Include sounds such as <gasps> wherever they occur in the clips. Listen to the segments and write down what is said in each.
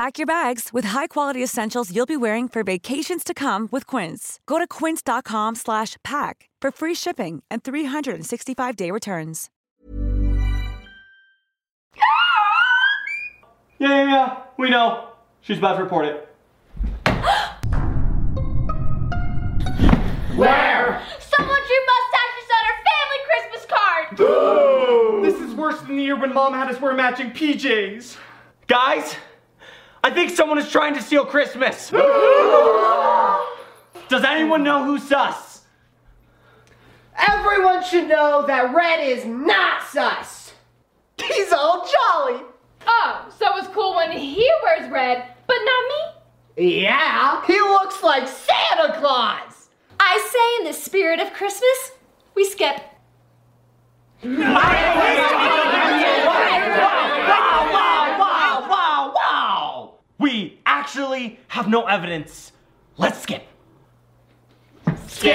Pack your bags with high-quality essentials you'll be wearing for vacations to come with Quince. Go to quince.com/pack for free shipping and 365-day returns. Yeah, yeah, yeah. We know. She's about to report it. Where? Someone drew mustaches on our family Christmas card! This is worse than the year when mom had us wear matching PJs. Guys, I think someone is trying to steal Christmas. Does anyone know who's sus? Everyone should know that red is not sus. He's all jolly. Oh, so it's cool when he wears red, but not me? Yeah, he looks like Santa Claus. I say, in the spirit of Christmas, we skip. <laughs> Wow, wow, wow, wow, wow! We actually have no evidence. Let's skip. Skip.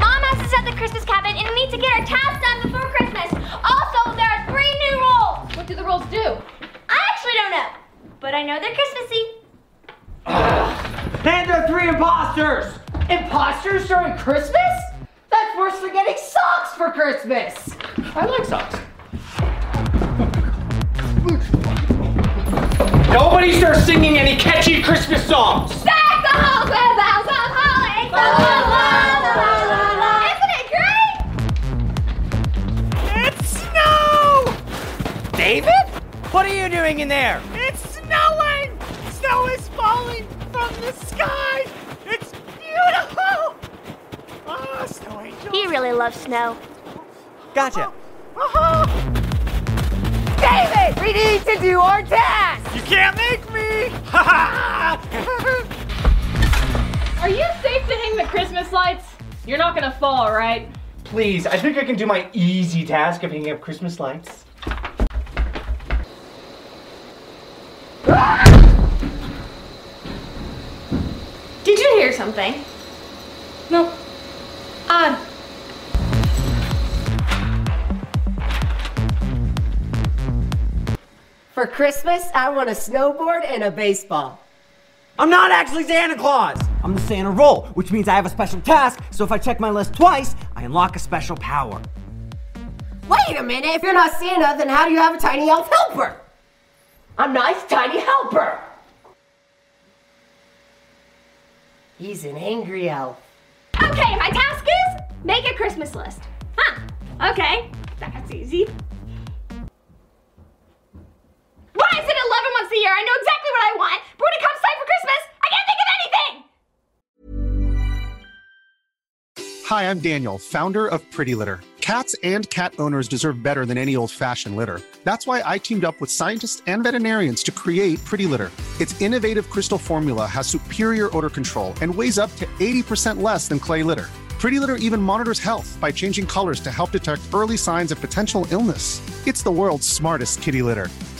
Mom has to set the Christmas cabin and we need to get our tasks done before Christmas. Also, there are three new rules. What do the rules do? I actually don't know, but I know they're Christmassy. And there are three imposters. Imposters during Christmas? That's worse than getting socks for Christmas. I like socks. Nobody starts singing any catchy Christmas songs. Back the halls with bells of holly. Isn't it great? It's snow! David? What are you doing in there? It's snowing! Snow is falling from the sky! It's beautiful! Oh, snow angel. He really loves snow. Gotcha. Uh-huh. David, we need to do our task. You can't Are you safe to hang the Christmas lights? You're not gonna fall, right? Please, I think I can do my easy task of hanging up Christmas lights. Did you hear something? No. Odd. For Christmas, I want a snowboard and a baseball. I'm not actually Santa Claus. I'm the Santa role, which means I have a special task, so if I check my list twice, I unlock a special power. Wait a minute, if you're not Santa, then how do you have a tiny elf helper? A nice tiny helper. He's an angry elf. Okay, my task is make a Christmas list. Huh. Okay, that's easy. Why is 11 months a year? I know exactly what I want, but when it comes time for Christmas, I can't think of anything! Hi, I'm Daniel, founder of Pretty Litter. Cats and cat owners deserve better than any old fashioned litter. That's why I teamed up with scientists and veterinarians to create Pretty Litter. Its innovative crystal formula has superior odor control and weighs up to 80% less than clay litter. Pretty Litter even monitors health by changing colors to help detect early signs of potential illness. It's the world's smartest kitty litter.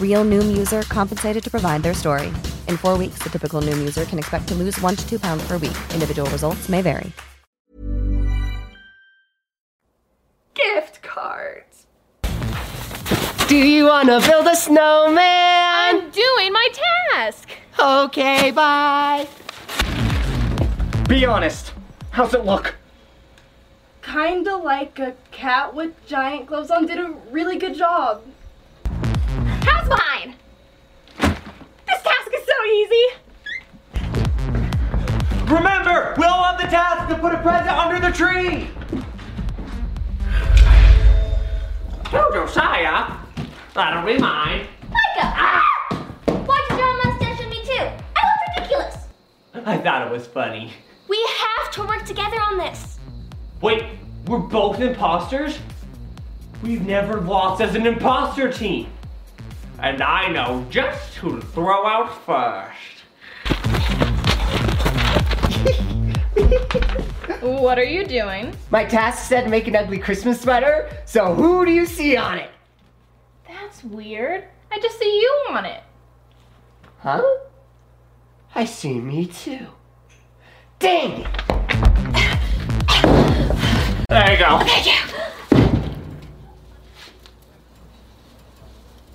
Real Noom user compensated to provide their story. In four weeks, the typical Noom user can expect to lose one to two pounds per week. Individual results may vary. Gift cards. Do you wanna build a snowman? I'm doing my task. Okay, bye. Be honest. How's it look? Kinda like a cat with giant gloves on did a really good job. How's mine? This task is so easy. Remember, we all have the task to put a present under the tree. Oh, Josiah. That'll be mine. Micah! Ah! Why'd you draw a mustache on me too? I look ridiculous. I thought it was funny. We have to work together on this. Wait, we're both imposters? We've never lost as an imposter team. And I know just who to throw out first. <laughs> What are you doing? My task said make an ugly Christmas sweater, so who do you see on it? That's weird. I just see you on it. Huh? I see me too. Dang it! There you go. Thank you.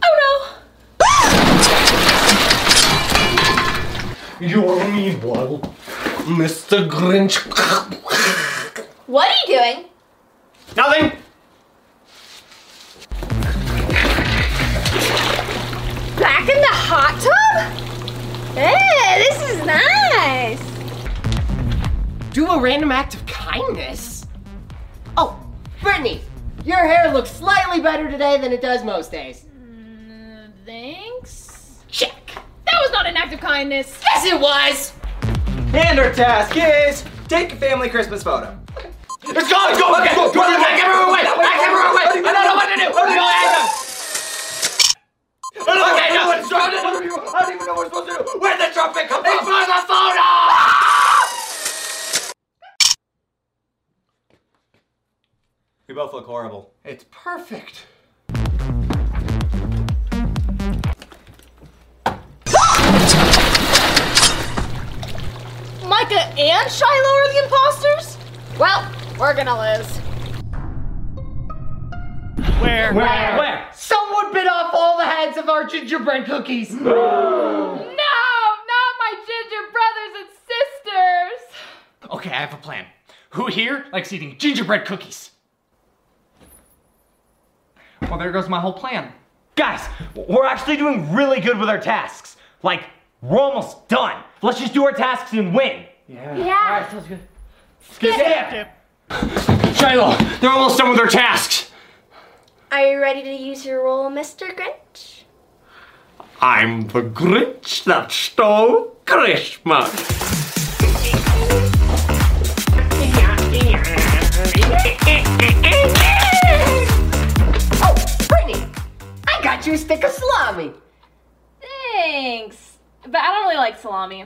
Oh You're meanwhile, Mr. Grinch. What are you doing? Nothing. Back in the hot tub? Hey, this is nice. Do a random act of kindness? Oh, Brittany, your hair looks slightly better today than it does most days. Mm, thanks. Check. That was not an act of kindness. Yes, it was! And our task is take a family Christmas photo. Let's go, let's go, okay, go, go, go, I can move away, I can move away, I don't know what to do, what do you Adam? Okay, no, it's I don't even know what we're supposed to do. Where'd the trumpet come from? It's for the photo! We both look horrible. It's perfect. Micah and Shiloh are the imposters? Well, we're gonna lose. Where? Where? Where? Someone bit off all the heads of our gingerbread cookies! No! <gasps> No, not my ginger brothers and sisters. Okay, I have a plan. Who here likes eating gingerbread cookies? Well, there goes my whole plan. Guys, we're actually doing really good with our tasks. Like, we're almost done. Let's just do our tasks and win. Yeah. Yeah. sounds good. Skip. Skip. Shiloh, they're almost done with their tasks. Are you ready to use your role, Mr. Grinch? I'm the Grinch that stole Christmas. Oh, Brittany! I got you a stick of salami! Thanks. But I don't really like salami.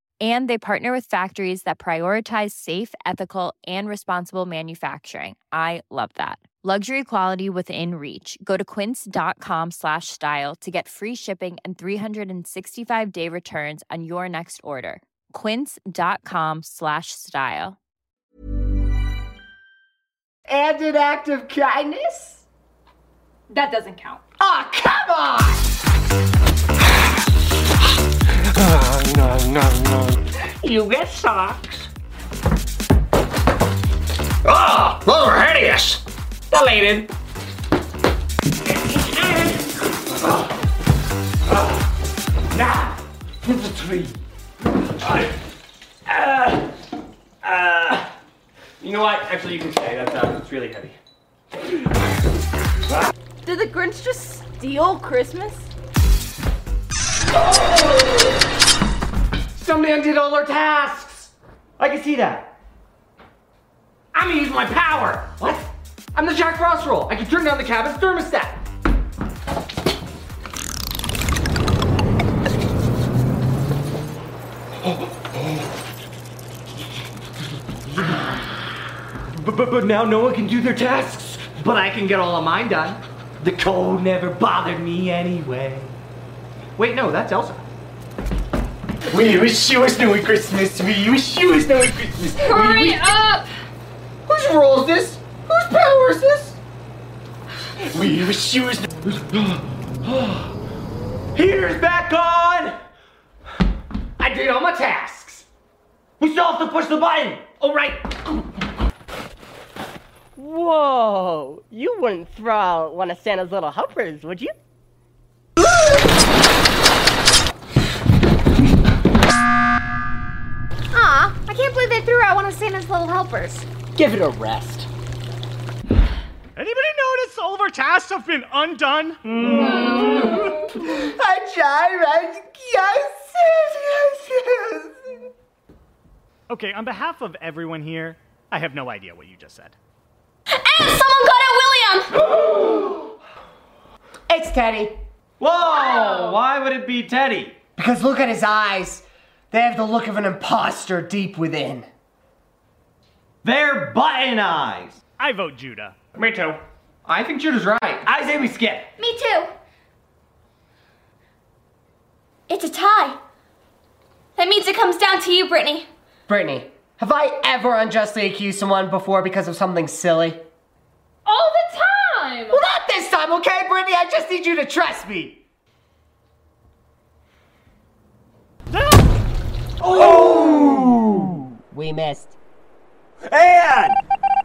And they partner with factories that prioritize safe, ethical, and responsible manufacturing. I love that. Luxury quality within reach. Go to quince.com slash style to get free shipping and 365 day returns on your next order. Quince.com slash style. And an act of kindness? That doesn't count. Ah, come on! No, no, no. You get socks. Oh, those are hideous. Deleted. Now, to the tree. Uh, uh, you know what? Actually, you can stay. That's uh, it's really heavy. Did the Grinch just steal Christmas? Somebody undid all our tasks. I can see that. I'm gonna use my power. What? I'm the Jack Frost role. I can turn down the cabin's thermostat. <sighs> But, but, but now no one can do their tasks, but I can get all of mine done. The cold never bothered me anyway. Wait, no, that's Elsa. We wish you a snowy Christmas. We wish you a snowy Christmas. We Hurry up! Whose role is this? Whose power is this? We wish you a snowy. <gasps> Here's back on. I did all my tasks. We still have to push the button. All right. Whoa, you wouldn't throw out one of Santa's little helpers, would you? I can't believe they threw out one of Santa's little helpers. Give it a rest. Anybody notice all of our tasks have been undone? <laughs> I try, right? Yes, yes, yes. Okay, on behalf of everyone here, I have no idea what you just said. And someone got at William! It's Teddy. Whoa! Why would it be Teddy? Because look at his eyes. They have the look of an imposter deep within. They're button eyes. I vote Judah. Me too. I think Judah's right. I say we skip. Me too. It's a tie. That means it comes down to you, Brittany. Brittany, have I ever unjustly accused someone before because of something silly? All the time! Well, not this time, okay, Brittany? I just need you to trust me. Oh! We missed. And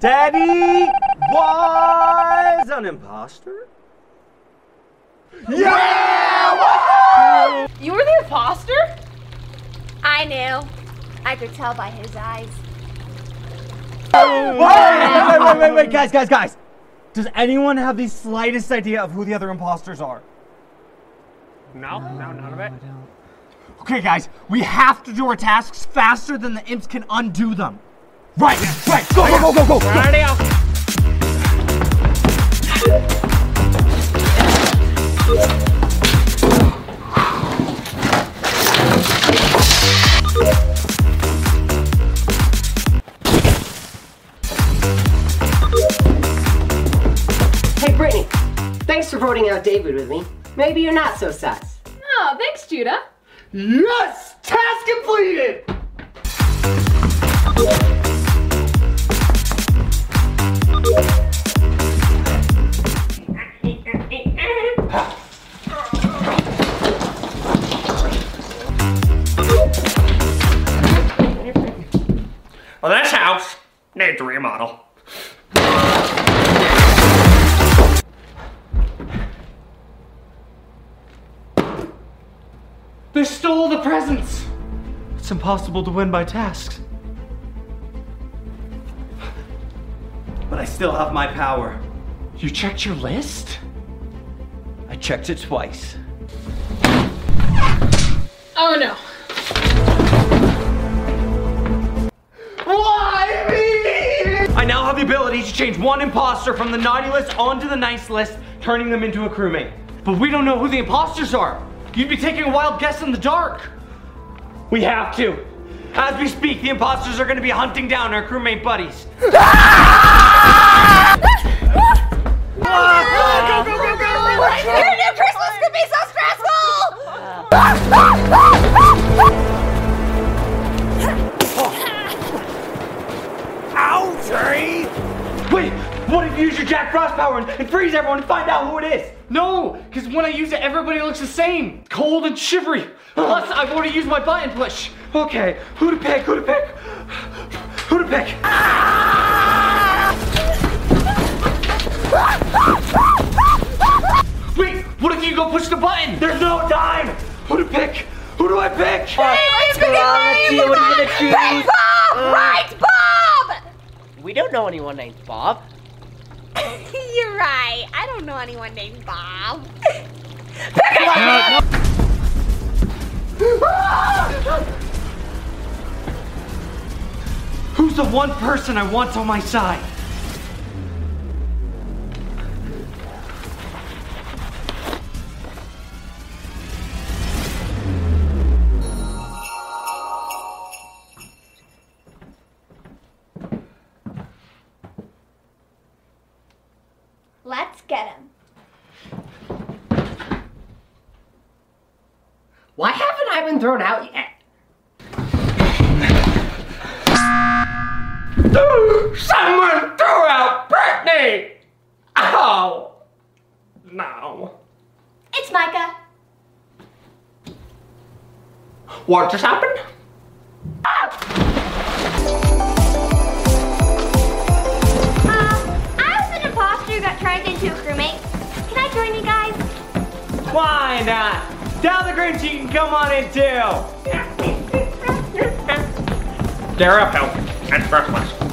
Daddy was an imposter. Yeah! You were the imposter? I knew. I could tell by his eyes. Wait, wait, wait, wait, wait, guys, guys, guys. Does anyone have the slightest idea of who the other imposters are? No, no, none of it. Okay, guys, we have to do our tasks faster than the imps can undo them. Right, right, go, go, go, go, go. Already off. Hey, Brittany. Thanks for voting out David with me. Maybe you're not so sus. Oh, thanks, Judah. Yes! Task completed! Well, this house needs a remodel. They stole the presents! It's impossible to win by tasks. But I still have my power. You checked your list? I checked it twice. Oh no. Why me? I now have the ability to change one imposter from the naughty list onto the nice list, turning them into a crewmate. But we don't know who the imposters are. You'd be taking a wild guess in the dark. We have to. As we speak, the imposters are going to be hunting down our crewmate buddies. <laughs> Go, go, go, go! Your new Christmas could be so Ow, Tree! Wait, what if you use your Jack Frost power and, and freeze everyone and find out who it is? No, because when I use it, everybody looks the same. Cold and shivery. Plus, I've already used my button push. Okay, who to pick, who to pick? Who to pick? Wait, what if you go push the button? There's no time. Who to pick? Who do I pick? Let's see, what are you gonna choose? Pick Bob! Right, Bob! Uh, we don't know anyone named Bob. You're right. I don't know anyone named Bob. <laughs> Who's the one person I want on my side? Thrown out yet? Someone threw out Brittany! Oh, no. It's Micah. What just happened? Uh, I was an imposter who got turned into a crewmate. Can I join you guys? Why not? Down the Grinch, you can come on in too. They're up, help. It's Christmas.